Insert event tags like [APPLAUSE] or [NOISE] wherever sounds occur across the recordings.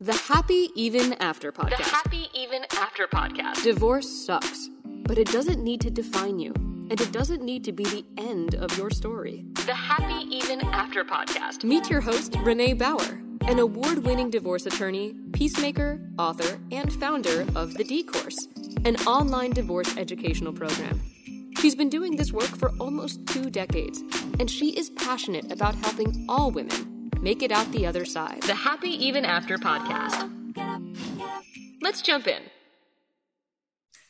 The Happy Even After podcast. The Happy Even After podcast. Divorce sucks, but it doesn't need to define you, and it doesn't need to be the end of your story. The Happy Even After podcast. Meet your host, Renee Bauer, an award winning divorce attorney, peacemaker, author, and founder of The D Course, an online divorce educational program. She's been doing this work for almost two decades, and she is passionate about helping all women make it out the other side. The Happy Even After podcast. Let's jump in.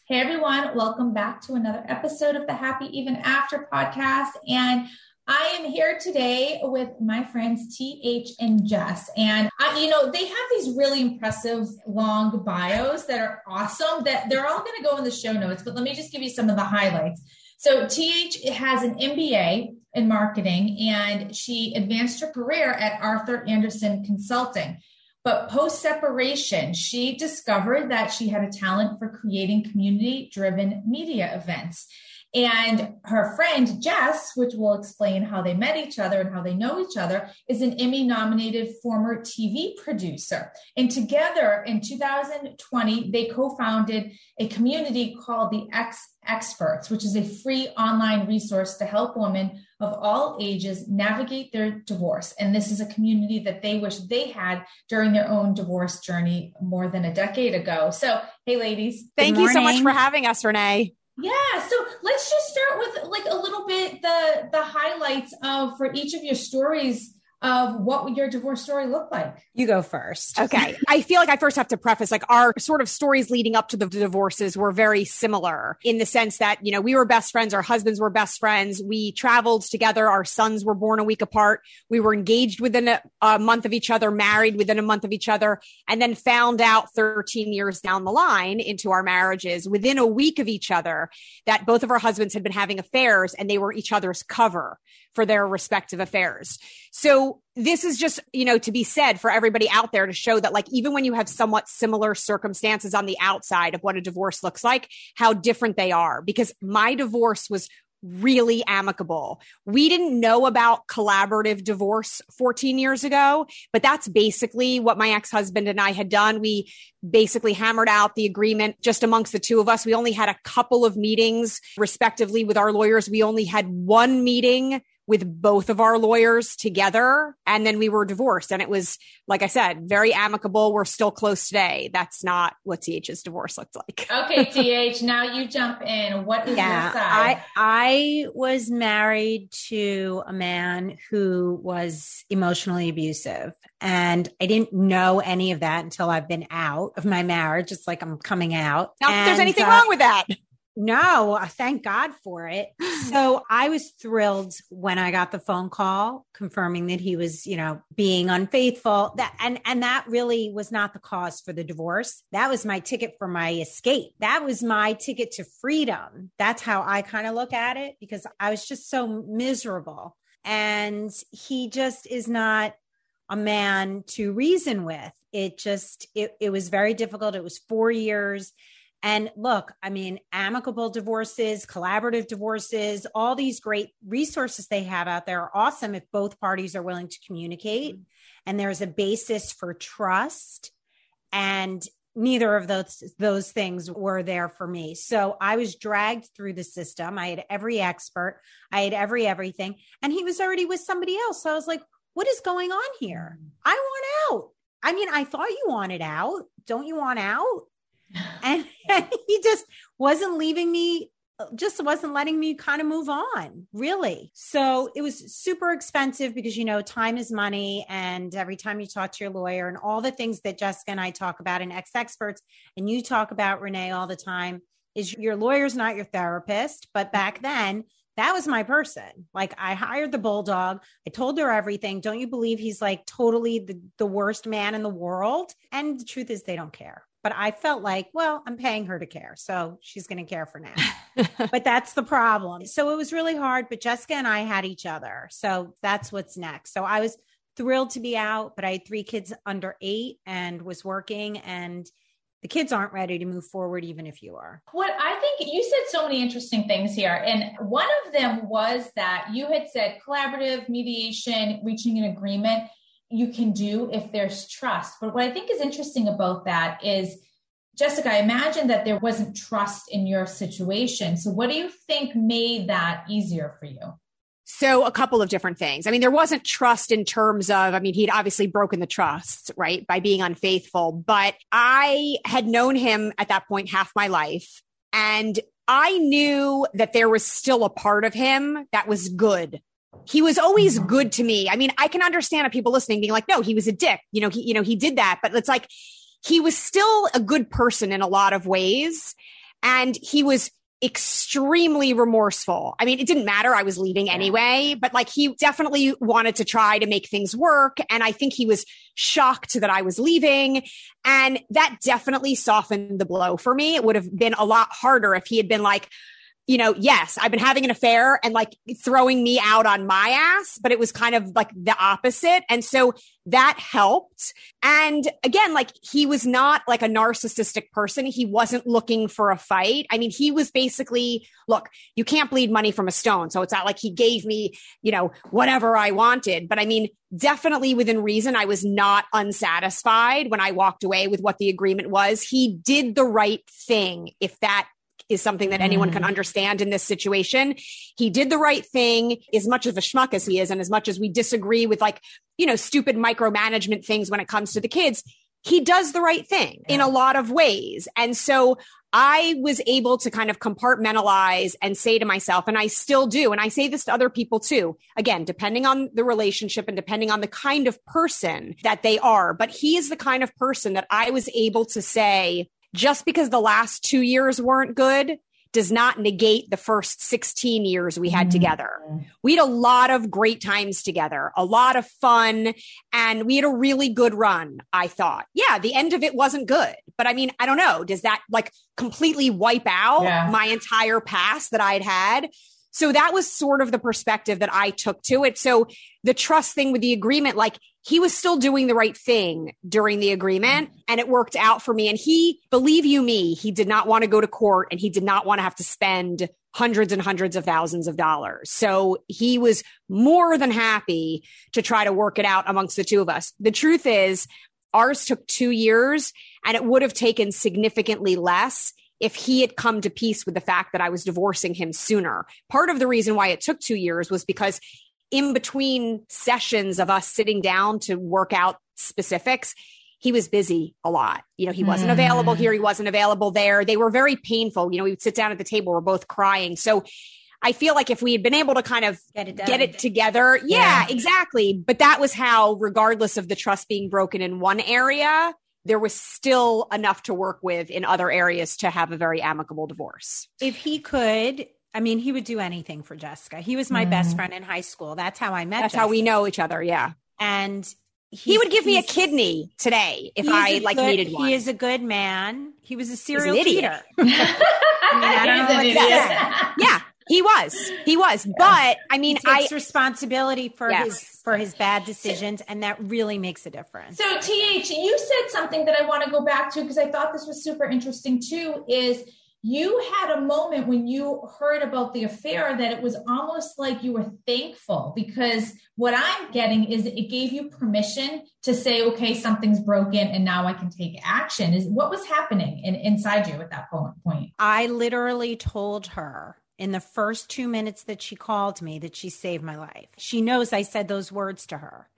Hey everyone, welcome back to another episode of the Happy Even After podcast. And I am here today with my friends TH and Jess. And I, you know, they have these really impressive long bios that are awesome that they're all going to go in the show notes, but let me just give you some of the highlights. So TH has an MBA in marketing and she advanced her career at Arthur Andersen Consulting. But post separation, she discovered that she had a talent for creating community driven media events. And her friend Jess, which will explain how they met each other and how they know each other, is an Emmy nominated former TV producer. And together in 2020, they co founded a community called the Ex Experts, which is a free online resource to help women of all ages navigate their divorce. And this is a community that they wish they had during their own divorce journey more than a decade ago. So, hey, ladies. Thank you so much for having us, Renee. Yeah, so let's just start with like a little bit the the highlights of for each of your stories of what would your divorce story looked like. You go first. Okay. I feel like I first have to preface like our sort of stories leading up to the divorces were very similar in the sense that, you know, we were best friends, our husbands were best friends. We traveled together. Our sons were born a week apart. We were engaged within a, a month of each other, married within a month of each other, and then found out 13 years down the line into our marriages within a week of each other that both of our husbands had been having affairs and they were each other's cover for their respective affairs. So this is just, you know, to be said for everybody out there to show that like, even when you have somewhat similar circumstances on the outside of what a divorce looks like, how different they are. Because my divorce was really amicable. We didn't know about collaborative divorce 14 years ago, but that's basically what my ex-husband and I had done. We basically hammered out the agreement just amongst the two of us. We only had a couple of meetings respectively with our lawyers. We only had one meeting with both of our lawyers together. And then we were divorced. And it was, like I said, very amicable. We're still close today. That's not what TH's divorce looked like. Okay, [LAUGHS] TH, now you jump in. What is yeah, your side? I, I was married to a man who was emotionally abusive. And I didn't know any of that until I've been out of my marriage. It's like I'm coming out. Not that there's anything uh, wrong with that. No, thank God for it. [LAUGHS] so I was thrilled when I got the phone call confirming that he was, you know, being unfaithful. That and and that really was not the cause for the divorce. That was my ticket for my escape. That was my ticket to freedom. That's how I kind of look at it because I was just so miserable. And he just is not a man to reason with. It just it, it was very difficult. It was 4 years and look, I mean, amicable divorces, collaborative divorces, all these great resources they have out there are awesome if both parties are willing to communicate mm-hmm. and there's a basis for trust. And neither of those those things were there for me. So I was dragged through the system. I had every expert, I had every everything, and he was already with somebody else. So I was like, what is going on here? Mm-hmm. I want out. I mean, I thought you wanted out. Don't you want out? And, and [LAUGHS] he just wasn't leaving me just wasn't letting me kind of move on, really. So it was super expensive because, you know, time is money. And every time you talk to your lawyer and all the things that Jessica and I talk about in ex experts, and you talk about Renee all the time, is your lawyer's not your therapist. But back then, that was my person. Like I hired the bulldog. I told her everything. Don't you believe he's like totally the, the worst man in the world? And the truth is, they don't care but I felt like, well, I'm paying her to care. So she's going to care for now. [LAUGHS] but that's the problem. So it was really hard, but Jessica and I had each other. So that's what's next. So I was thrilled to be out, but I had three kids under eight and was working and the kids aren't ready to move forward, even if you are. What I think you said so many interesting things here. And one of them was that you had said collaborative mediation, reaching an agreement. You can do if there's trust. But what I think is interesting about that is, Jessica, I imagine that there wasn't trust in your situation. So, what do you think made that easier for you? So a couple of different things. I mean, there wasn't trust in terms of, I mean, he'd obviously broken the trust, right? By being unfaithful, but I had known him at that point half my life. And I knew that there was still a part of him that was good. He was always good to me. I mean, I can understand people listening being like, no, he was a dick. You know, he, you know, he did that, but it's like, he was still a good person in a lot of ways. And he was extremely remorseful. I mean, it didn't matter. I was leaving anyway, but like he definitely wanted to try to make things work. And I think he was shocked that I was leaving. And that definitely softened the blow for me. It would have been a lot harder if he had been like, you know, yes, I've been having an affair and like throwing me out on my ass, but it was kind of like the opposite. And so that helped. And again, like he was not like a narcissistic person. He wasn't looking for a fight. I mean, he was basically, look, you can't bleed money from a stone. So it's not like he gave me, you know, whatever I wanted. But I mean, definitely within reason, I was not unsatisfied when I walked away with what the agreement was. He did the right thing. If that is something that anyone can mm. understand in this situation. He did the right thing as much of a schmuck as he is. And as much as we disagree with like, you know, stupid micromanagement things when it comes to the kids, he does the right thing yeah. in a lot of ways. And so I was able to kind of compartmentalize and say to myself, and I still do, and I say this to other people too, again, depending on the relationship and depending on the kind of person that they are. But he is the kind of person that I was able to say, just because the last two years weren't good does not negate the first 16 years we had mm-hmm. together. We had a lot of great times together, a lot of fun, and we had a really good run, I thought. Yeah, the end of it wasn't good. But I mean, I don't know. Does that like completely wipe out yeah. my entire past that I'd had? So that was sort of the perspective that I took to it. So the trust thing with the agreement, like he was still doing the right thing during the agreement and it worked out for me. And he, believe you me, he did not want to go to court and he did not want to have to spend hundreds and hundreds of thousands of dollars. So he was more than happy to try to work it out amongst the two of us. The truth is, ours took two years and it would have taken significantly less if he had come to peace with the fact that I was divorcing him sooner. Part of the reason why it took two years was because in between sessions of us sitting down to work out specifics, he was busy a lot. You know, he wasn't mm. available here. He wasn't available there. They were very painful. You know, we would sit down at the table. We're both crying. So I feel like if we had been able to kind of get it, get it together, yeah, yeah, exactly. But that was how, regardless of the trust being broken in one area, there was still enough to work with in other areas to have a very amicable divorce. If he could, I mean, he would do anything for Jessica. He was my mm. best friend in high school. That's how I met. That's Jessica. how we know each other. Yeah. And he would give me a kidney today if I like good, needed one. He is a good man. He was a serial cheater. [LAUGHS] I mean, I yeah, he was. He was. Yeah. But I mean, he takes I responsibility for yes. his for his bad decisions, and that really makes a difference. So, th, you said something that I want to go back to because I thought this was super interesting too. Is you had a moment when you heard about the affair that it was almost like you were thankful because what I'm getting is it gave you permission to say, okay, something's broken and now I can take action. Is what was happening in, inside you at that point? I literally told her in the first two minutes that she called me that she saved my life. She knows I said those words to her.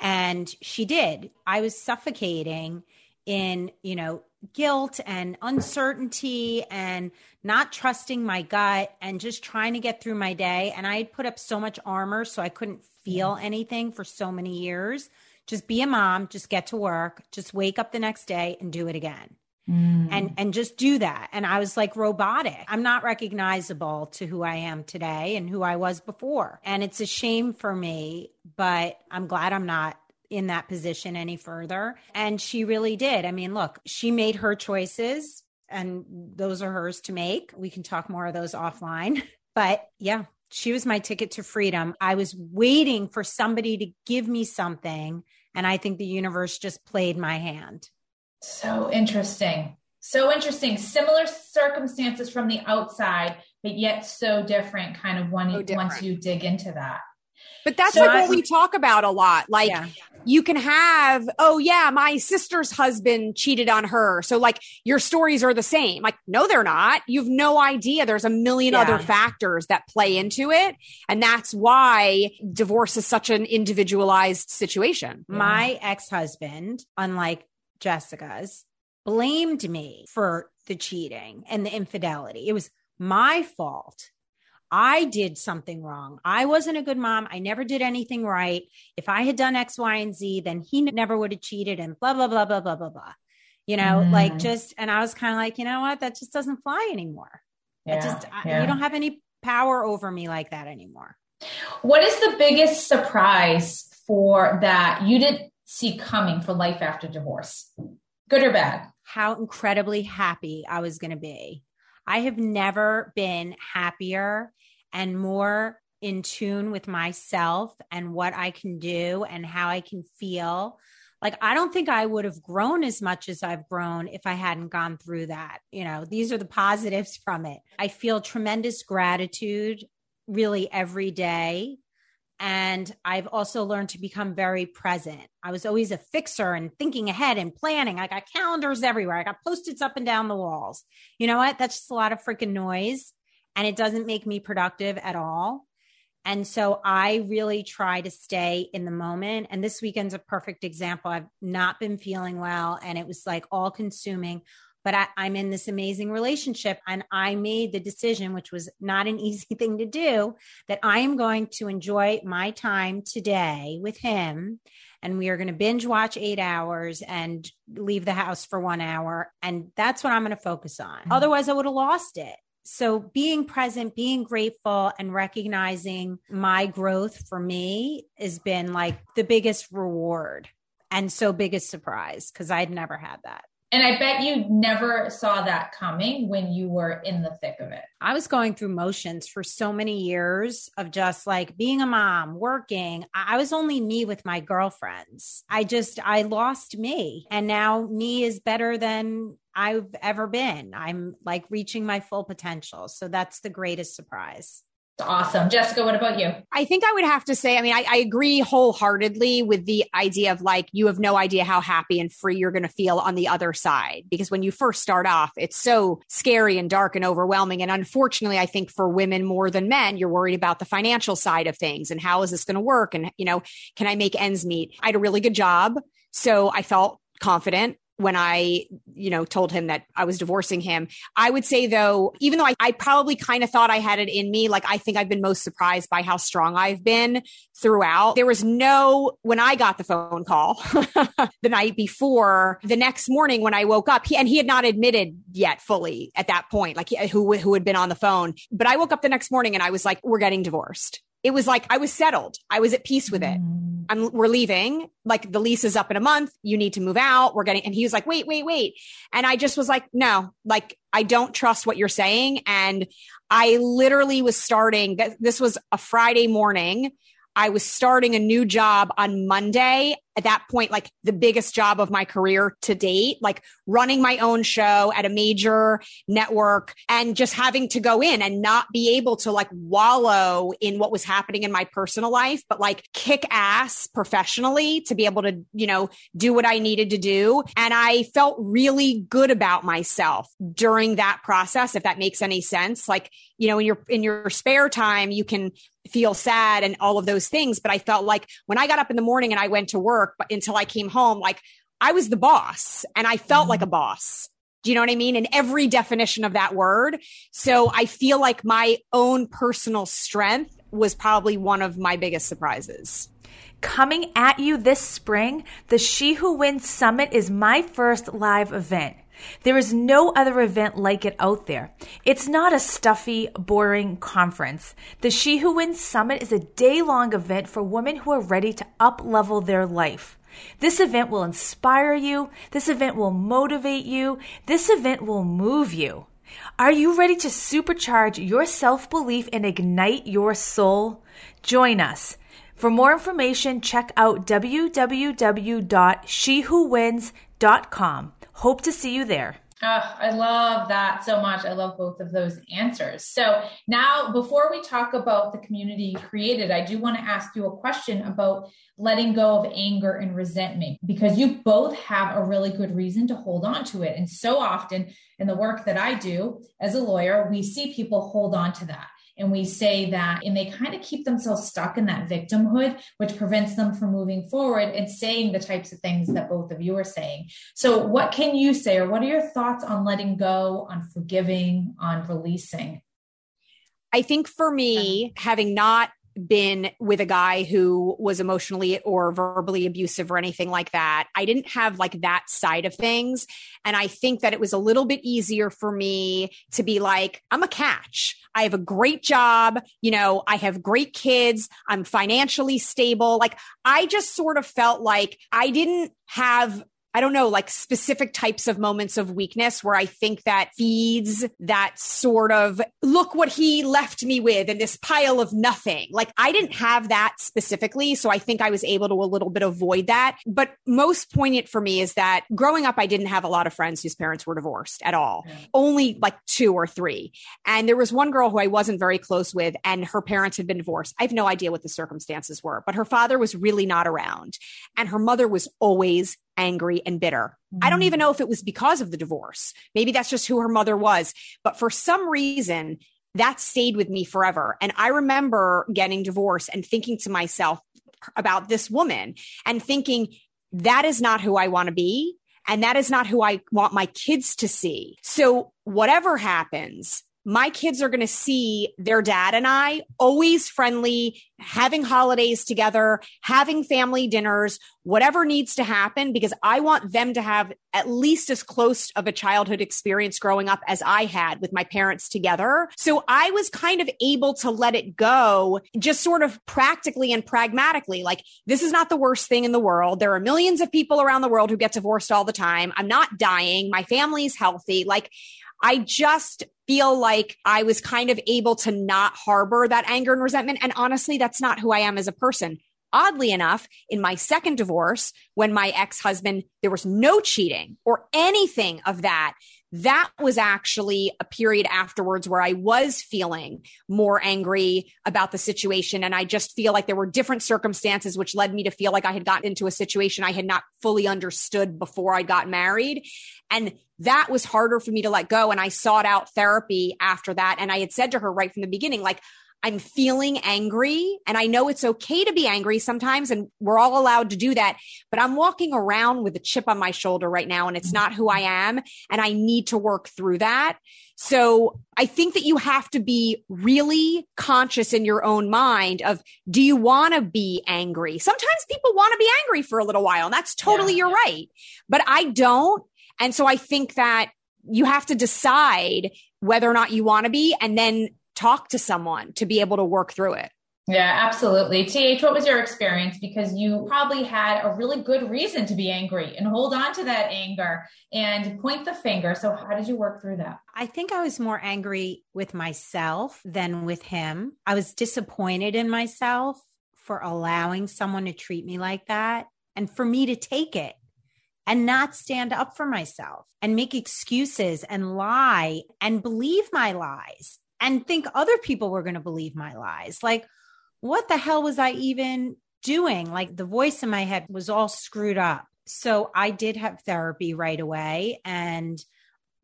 And she did. I was suffocating in, you know, guilt and uncertainty and not trusting my gut and just trying to get through my day. And I had put up so much armor so I couldn't feel anything for so many years. Just be a mom, just get to work, just wake up the next day and do it again. Mm. and and just do that and i was like robotic i'm not recognizable to who i am today and who i was before and it's a shame for me but i'm glad i'm not in that position any further. And she really did. I mean look she made her choices and those are hers to make. We can talk more of those offline. [LAUGHS] But yeah she was my ticket to freedom. I was waiting for somebody to give me something and i think the universe just played my hand. So interesting. So interesting. Similar circumstances from the outside, but yet so different kind of when you, once you dig into that. But that's so, like what we talk about a lot. Like yeah. you can have, oh yeah, my sister's husband cheated on her. So like your stories are the same. Like, no, they're not. You've no idea. There's a million yeah. other factors that play into it. And that's why divorce is such an individualized situation. My ex-husband, unlike Jessica's, blamed me for the cheating and the infidelity. It was my fault. I did something wrong. I wasn't a good mom. I never did anything right. If I had done X, Y, and Z, then he never would have cheated and blah, blah, blah, blah, blah, blah, blah. You know, mm. like just, and I was kind of like, you know what? That just doesn't fly anymore. Yeah, just, yeah. I, you don't have any power over me like that anymore. What is the biggest surprise for that you didn't see coming for life after divorce? Good or bad? How incredibly happy I was going to be I have never been happier and more in tune with myself and what I can do and how I can feel. Like, I don't think I would have grown as much as I've grown if I hadn't gone through that. You know, these are the positives from it. I feel tremendous gratitude really every day and I've also learned to become very present. I was always a fixer and thinking ahead and planning. I got calendars everywhere. I got post-its up and down the walls. You know what? That's just a lot of freaking noise and it doesn't make me productive at all. And so I really try to stay in the moment. And this weekend's a perfect example. I've not been feeling well and it was like all consuming but I, am in this amazing relationship. And I made the decision, which was not an [LAUGHS] easy thing to do, that I am going to enjoy my time today with him. And we are going to binge watch eight hours and leave the house for one hour. And that's what I'm going to focus on. Mm-hmm. Otherwise, I would have lost it. So being present, being grateful and recognizing my growth for me has been like the biggest reward and so biggest surprise because I'd never had that. And I bet you never saw that coming when you were in the thick of it. I was going through motions for so many years of just like being a mom, working. I was only me with my girlfriends. I just, I lost me. And now me is better than I've ever been. I'm like reaching my full potential. So that's the greatest surprise. Awesome. Jessica, what about you? I think I would have to say, I mean, I, I, agree wholeheartedly with the idea of like, you have no idea how happy and free you're going to feel on the other side. Because when you first start off, it's so scary and dark and overwhelming. And unfortunately, I think for women more than men, you're worried about the financial side of things and how is this going to work? And, you know, can I make ends meet? I had a really good job. So I felt confident when I, you know, told him that I was divorcing him. I would say though, even though I, I probably kind of thought I had it in me, like I think I've been most surprised by how strong I've been throughout. There was no, when I got the phone call [LAUGHS] the night before, the next morning when I woke up, he, and he had not admitted yet fully at that point, like who, who had been on the phone. But I woke up the next morning and I was like, we're getting divorced it was like I was settled. I was at peace with it. Mm. I'm, we're leaving. Like the lease is up in a month. You need to move out. We're getting, and he was like, wait, wait, wait. And I just was like, no, like I don't trust what you're saying. And I literally was starting, this was a Friday morning. I was starting a new job on Monday. At that point, like the biggest job of my career to date, like running my own show at a major network and just having to go in and not be able to like wallow in what was happening in my personal life, but like kick ass professionally to be able to, you know, do what I needed to do. And I felt really good about myself during that process, if that makes any sense. Like, you know, in your, in your spare time, you can feel sad and all of those things. But I felt like when I got up in the morning and I went to work, but until I came home, like I was the boss and I felt mm-hmm. like a boss. Do you know what I mean? In every definition of that word. So I feel like my own personal strength was probably one of my biggest surprises. Coming at you this spring, the She Who Wins Summit is my first live event. There is no other event like it out there. It's not a stuffy, boring conference. The She Who Wins Summit is a day long event for women who are ready to up level their life. This event will inspire you. This event will motivate you. This event will move you. Are you ready to supercharge your self belief and ignite your soul? Join us. For more information, check out www.shewhowins.com. Hope to see you there. Oh, I love that so much. I love both of those answers. So now, before we talk about the community you created, I do want to ask you a question about letting go of anger and resentment because you both have a really good reason to hold on to it. And so often in the work that I do as a lawyer, we see people hold on to that and we say that and they kind of keep themselves stuck in that victimhood which prevents them from moving forward and saying the types of things that both of you are saying. So what can you say or what are your thoughts on letting go on forgiving on releasing? I think for me, having not been with a guy who was emotionally or verbally abusive or anything like that. I didn't have like that side of things. And I think that it was a little bit easier for me to be like, I'm a catch. I have a great job. You know, I have great kids. I'm financially stable. Like I just sort of felt like I didn't have I don't know, like specific types of moments of weakness where I think that feeds that sort of look what he left me with and this pile of nothing. Like I didn't have that specifically. So I think I was able to a little bit avoid that. But most poignant for me is that growing up, I didn't have a lot of friends whose parents were divorced at all, yeah. only like two or three. And there was one girl who I wasn't very close with and her parents had been divorced. I have no idea what the circumstances were, but her father was really not around and her mother was always angry and bitter. Mm-hmm. I don't even mm. know if it was because of the divorce. Maybe that's just who her mother was. But for some reason, that stayed with me forever. And I remember getting divorced and thinking to myself about this woman and thinking, that is not who I want to be. And that is not who I want my kids to see. So whatever happens, my kids are going to see their dad and I always friendly, having holidays together, having family dinners, whatever needs to happen, because I want them to have at least as close of a childhood experience growing up as I had with my parents together. So I was kind of able to let it go just sort of practically and pragmatically. Like, this is not the worst thing in the world. There are millions of people around the world who get divorced all the time. I'm not dying. My family's healthy. Like, I just feel like I was kind of able to not harbor that anger and resentment. And honestly, that's not who I am as a person. Oddly enough, in my second divorce, when my ex husband, there was no cheating or anything of that that was actually a period afterwards where I was feeling more angry about the situation. And I just feel like there were different circumstances which led me to feel like I had gotten into a situation I had not fully understood before I got married. And that was harder for me to let go. And I sought out therapy after that. And I had said to her right from the beginning, like, I'm feeling angry and I know it's okay to be angry sometimes and we're all allowed to do that, but I'm walking around with a chip on my shoulder right now and it's mm-hmm. not who I am and I need to work through that. So I think that you have to be really conscious in your own mind of do you want to be angry? Sometimes people want to be angry for a little while and that's totally yeah. your right, but I don't. And so I think that you have to decide whether or not you want to be and then talk to someone to be able to work through it. Yeah, absolutely. TH, what was your experience? Because you probably had a really good reason to be angry and hold on to that anger and point the finger. So, how did you work through that? I think I was more angry with myself than with him. I was disappointed in myself for allowing someone to treat me like that and for me to take it and not stand up for myself and make excuses and lie and believe my lies and think other people were going to believe my lies. Like, what the hell was I even doing? Like, the voice in my head was all screwed up. So I did have therapy right away. And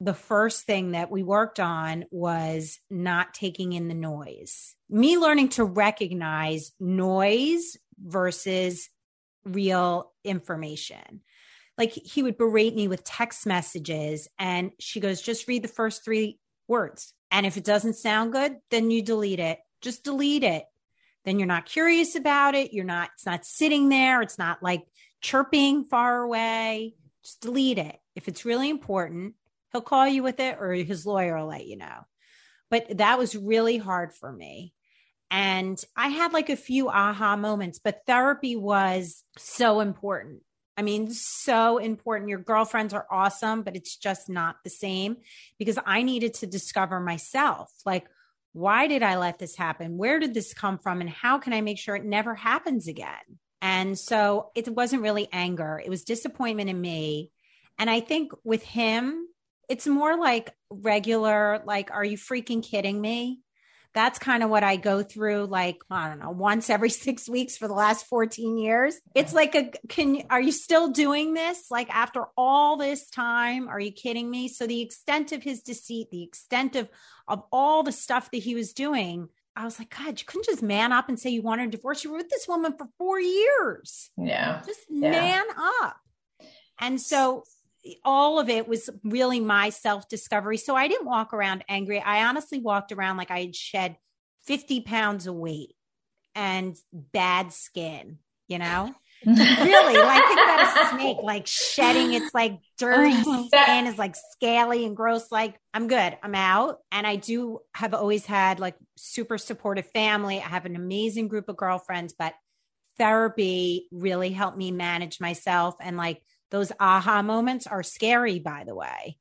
the first thing that we worked on was not taking in the noise, me learning to recognize noise versus real information. Like he would berate me with text messages, and she goes, just read the first three words. And if it doesn't sound good, then you delete it. Just delete it. Then you're not curious about it. You're not, it's not sitting there. It's not like chirping far away. Just delete it. If it's really important, he'll call you with it or his lawyer will let you know. But that was really hard for me. And I had like a few aha moments, but therapy was so important I mean, so important. Your girlfriends are awesome, but it's just not the same because I needed to discover myself. Like, why did I let this happen? Where did this come from? And how can I make sure it never happens again? And so it wasn't really anger, it was disappointment in me. And I think with him, it's more like regular, like, are you freaking kidding me? That's kind of what I go through, like, I don't know, once every [LAUGHS] six weeks for the last 14 years. It's like a, can, are you still doing this? Like, after all this time, are you kidding me? So, the extent of his deceit, the extent of, of all the stuff that he was doing, I was like, God, you couldn't just man up and say you wanted a divorce. You were with this woman for four years. Yeah. Just yeah. man up. And so all of it was really my self discovery. So I didn't walk around angry. I honestly walked around like I had shed 50 pounds of weight and bad skin, you know? [LAUGHS] really, like think about a snake like shedding its like dirty uh-huh. skin is like scaly and gross. Like I'm good, I'm out. And I do have always had like super supportive family. I have an amazing group of girlfriends, but therapy really helped me manage myself and like those aha moments are scary, by the way.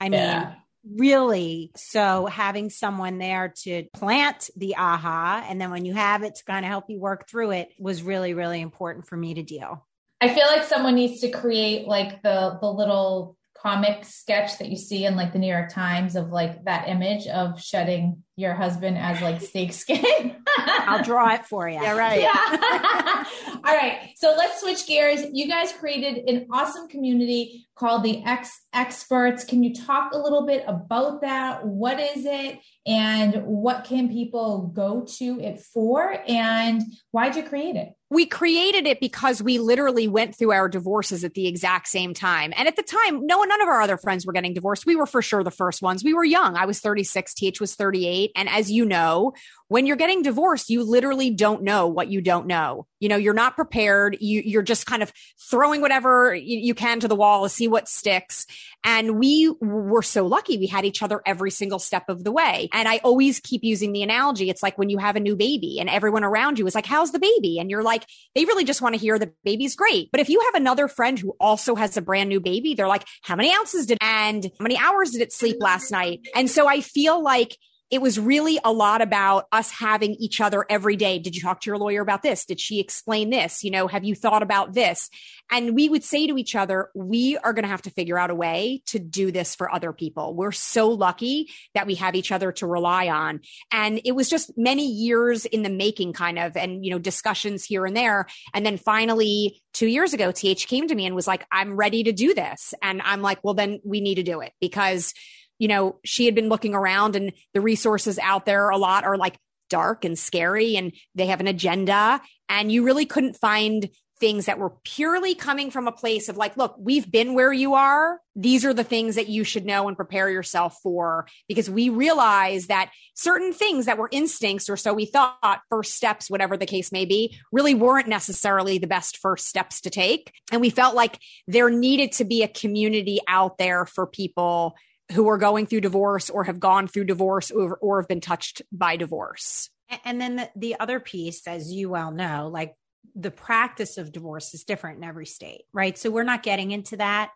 I mean, yeah. really. So having someone there to plant the aha, and then when you have it to kind of help you work through it was really, really important for me to deal. I feel like someone needs to create like the the little comic sketch that you see in like the New York Times of like that image of shedding your husband as like snake skin. [LAUGHS] I'll draw it for you. Yeah, right. Yeah. [LAUGHS] All right. So let's switch gears. You guys created an awesome community called the Ex Experts. Can you talk a little bit about that? What is it? And what can people go to it for? And why'd you create it? we created it because we literally went through our divorces at the exact same time. And at the time, no none of our other friends were getting divorced. We were for sure the first ones. We were young. I was 36, TH was 38. And as you know, when you're getting divorced, you literally don't know what you don't know. You know, you're not prepared. You, you're just kind of throwing whatever you, you can to the wall to see what sticks. And we were so lucky. We had each other every single step of the way. And I always keep using the analogy. It's like when you have a new baby and everyone around you is like, how's the baby? And you're like, they really just want to hear the baby's great. But if you have another friend who also has a brand new baby, they're like, how many ounces did, and how many hours did it sleep last night? And so I feel like it was really a lot about us having each other every day. Did you talk to your lawyer about this? Did she explain this? You know, have you thought about this? And we would say to each other, we are going to have to figure out a way to do this for other people. We're so lucky that we have each other to rely on. And it was just many years in the making kind of, and, you know, discussions here and there. And then finally, two years ago, TH came to me and was like, I'm ready to do this. And I'm like, well, then we need to do it because you know, she had been looking around and the resources out there a lot are like dark and scary and they have an agenda. And you really couldn't find things that were purely coming from a place of like, look, we've been where you are. These are the things that you should know and prepare yourself for because we realize that certain things that were instincts or so we thought first steps, whatever the case may be, really weren't necessarily the best first steps to take. And we felt like there needed to be a community out there for people who are going through divorce or have gone through divorce or, or have been touched by divorce. And then the, the other piece, as you well know, like the practice of divorce is different in every state, right? So we're not getting into that.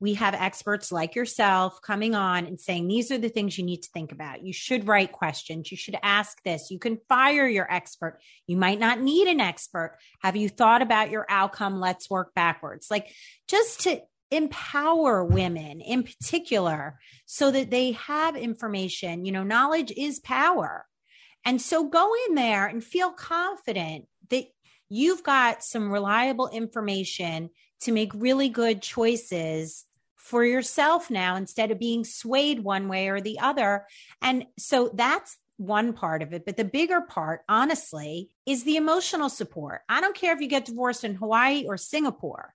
We have experts like yourself coming on and saying, these are the things you need to think about. You should write questions. You should ask this. You can fire your expert. You might not need an expert. Have you thought about your outcome? Let's work backwards. Like just to empower women in particular so that they have information. You know, knowledge is power. And so go in there and feel confident that you've got some reliable information to make really good choices for yourself now instead of being swayed one way or the other. And so that's one part of it. But the bigger part, honestly, is the emotional support. I don't care if you get divorced in Hawaii or Singapore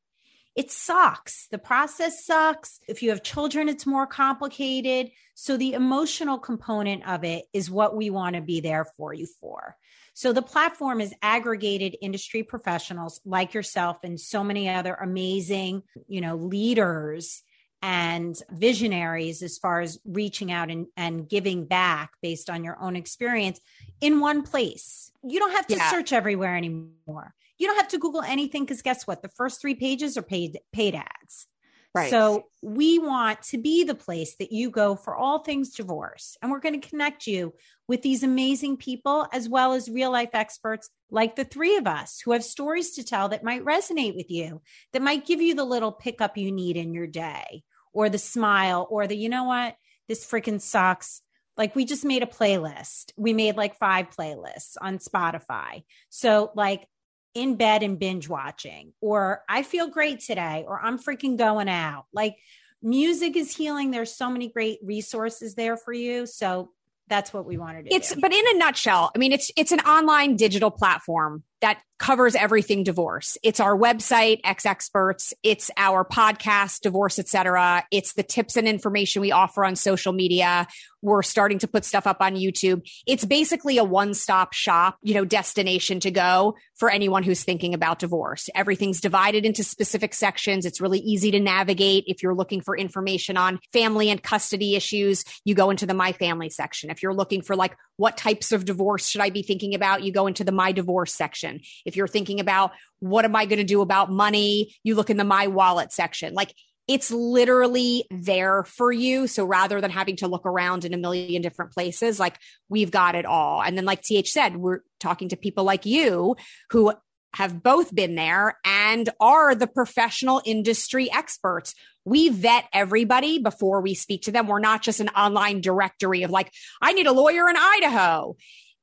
it sucks. The process sucks. If you have children, it's more complicated. So the emotional component of it is what we want to be there for you for. So the platform is aggregated industry professionals like yourself and so many other amazing, you know, leaders and visionaries as far as reaching out and, and giving back based on your own experience in one place. You don't have to yeah. search everywhere anymore. You don't have to Google anything because guess what? The first three pages are paid paid ads. Right. So we want to be the place that you go for all things divorce. And we're going to connect you with these amazing people as well as real life experts like the three of us who have stories to tell that might resonate with you, that might give you the little pickup you need in your day or the smile or the, you know what, this freaking sucks. Like we just made a playlist. We made like five playlists on Spotify. So like in bed and binge watching, or I feel great today, or I'm freaking going out. Like music is healing. There's so many great resources there for you. So that's what we wanted to it's do. but in a nutshell i mean it's it's an online digital platform that covers everything divorce. It's our website, Ex Experts. It's our podcast, Divorce, etc. It's the tips and information we offer on social media. We're starting to put stuff up on YouTube. It's basically a one-stop shop, you know, destination to go for anyone who's thinking about divorce. Everything's divided into specific sections. It's really easy to navigate. If you're looking for information on family and custody issues, you go into the My Family section. If you're looking for like what types of divorce should I be thinking about, you go into the My Divorce section. If you're thinking about what am I going to do about money, you look in the My Wallet section. Like it's literally there for you. So rather than having to look around in a million different places, like we've got it all. And then, like TH said, we're talking to people like you who have both been there and are the professional industry experts. We vet everybody before we speak to them. We're not just an online directory of like, I need a lawyer in Idaho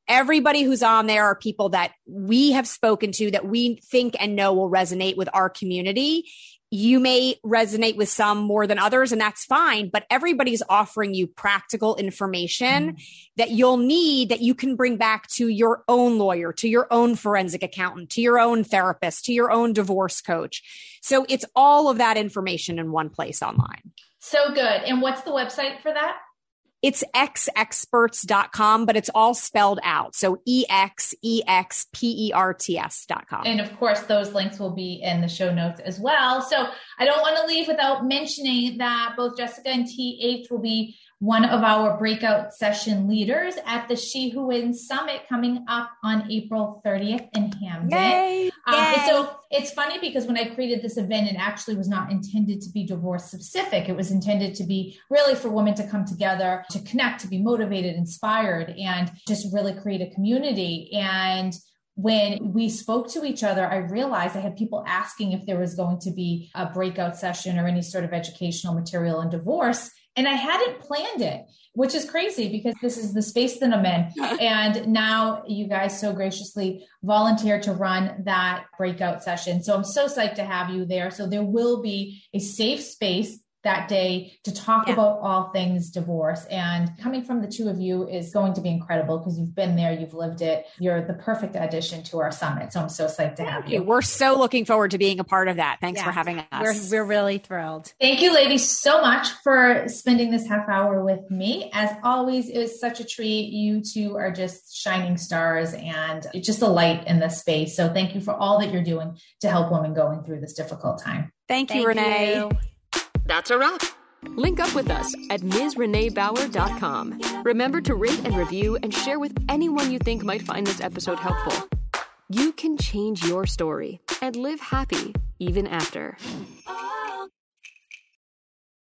everybody who's on there are people that we have spoken to that we think and know will resonate with our community. You may resonate with some more than others, and that's fine, but everybody's offering you practical information mm. that you'll need that you can bring back to your own lawyer, to your own forensic accountant, to your own therapist, to your own divorce coach. So it's all of that information in one place online. So good. And what's the website for that? It's exexperts.com, but it's all spelled out. So E X E X P E R T S.com. And of course, those links will be in the show notes as well. So I don't want to leave without mentioning that both Jessica and TH will be one of our breakout session leaders at the She Who Wins Summit coming up on April 30th in Hamden. Yay, um, yay. so it's funny because when I created this event, it actually was not intended to be divorce specific. It was intended to be really for women to come together, to connect, to be motivated, inspired, and just really create a community. And when we spoke to each other, I realized I had people asking if there was going to be a breakout session or any sort of educational material on divorce. And I hadn't planned it, which is crazy because this is the space that I'm in. [LAUGHS] and now you guys so graciously volunteered to run that breakout session. So I'm so psyched to have you there. So there will be a safe space that day to talk yeah. about all things divorce. And coming from the two of you is going to be incredible because you've been there, you've lived it. You're the perfect addition to our summit. So I'm so psyched to have you. We're so looking forward to being a part of that. Thanks yeah. for having us. We're, we're really thrilled. Thank you, ladies, so much for spending this half hour with me. As always, it was such a treat. You two are just shining stars and just a light in this space. So thank you for all that you're doing to help women going through this difficult time. Thank you, thank Renee. You. That's a wrap. Link up with us at MsReneeBauer.com. Remember to rate and review and share with anyone you think might find this episode helpful. You can change your story and live happy even after.